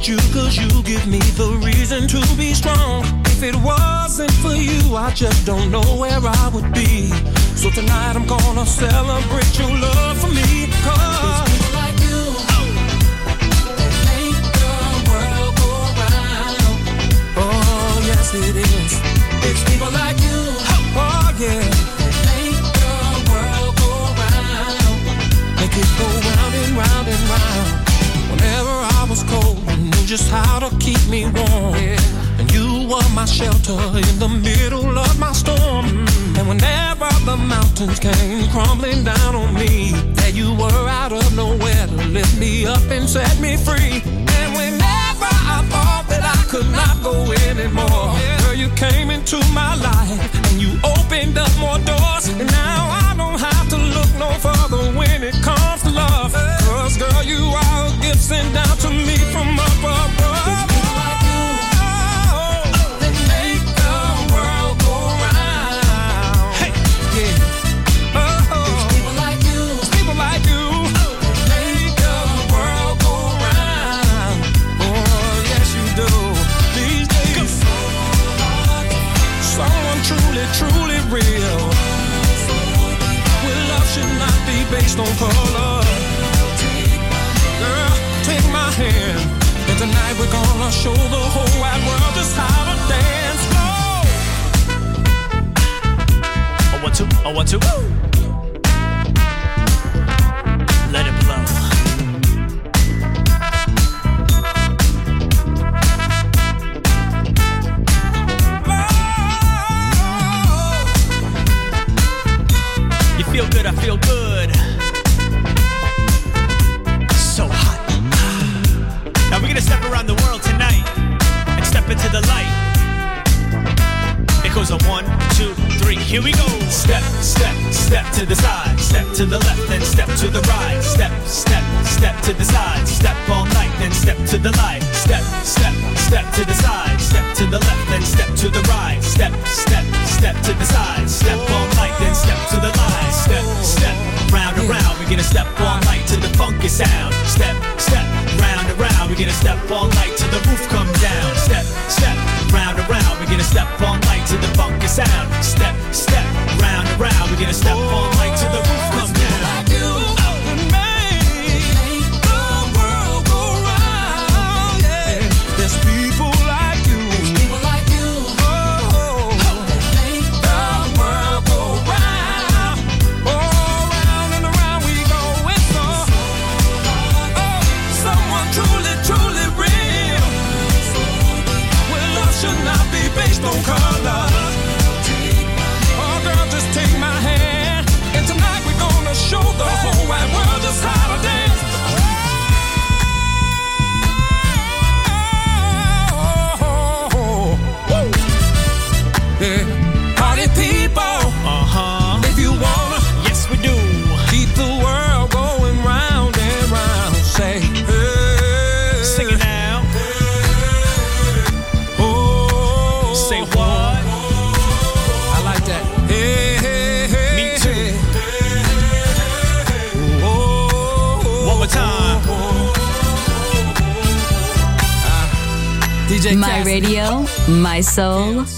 At you cause you give me the reason to be strong if it wasn't for you, I just don't know where I would be. So tonight I'm gonna celebrate your love for me. Cause people like you that make the world go. Oh, yes, it is. It's people like you. Oh, yeah. That make the world go round. Make it go round and round and round. Whenever I was cold, just how to keep me warm. Yeah you were my shelter in the middle of my storm. And whenever the mountains came crumbling down on me, that you were out of nowhere to lift me up and set me free. And whenever I thought that I could not go anymore, we're gonna show the whole wide world just how to dance I want to. Let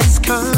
Has come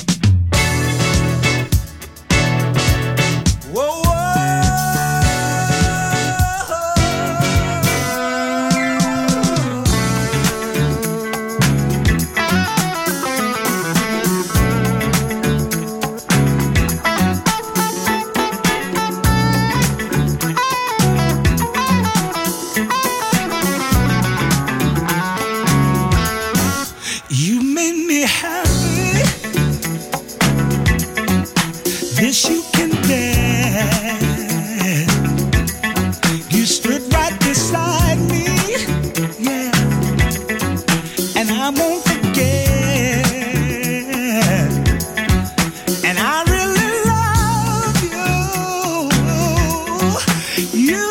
Tonight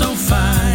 and shagging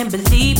can't believe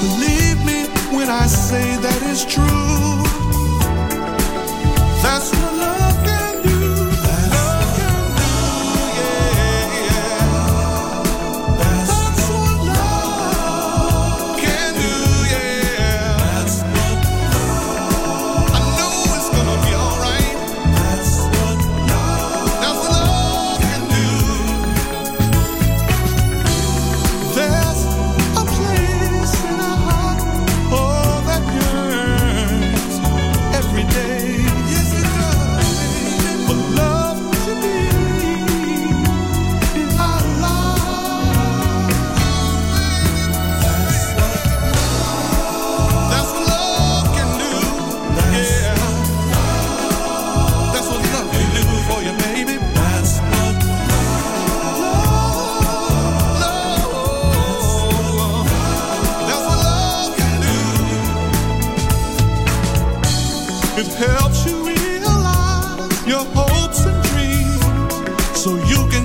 Believe me when I say that is true. That's what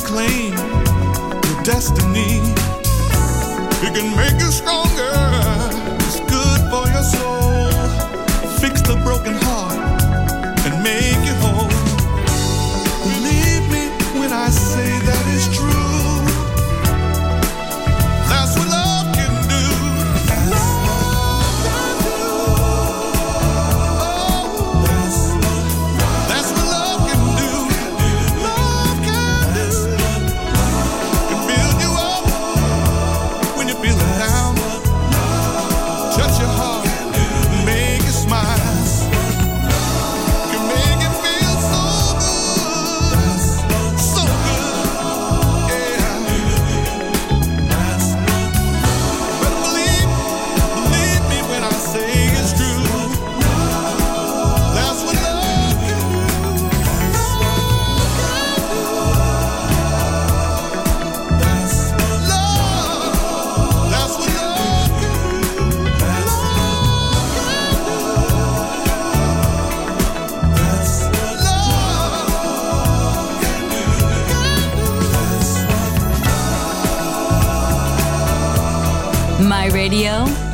claim your destiny. It can make you stronger.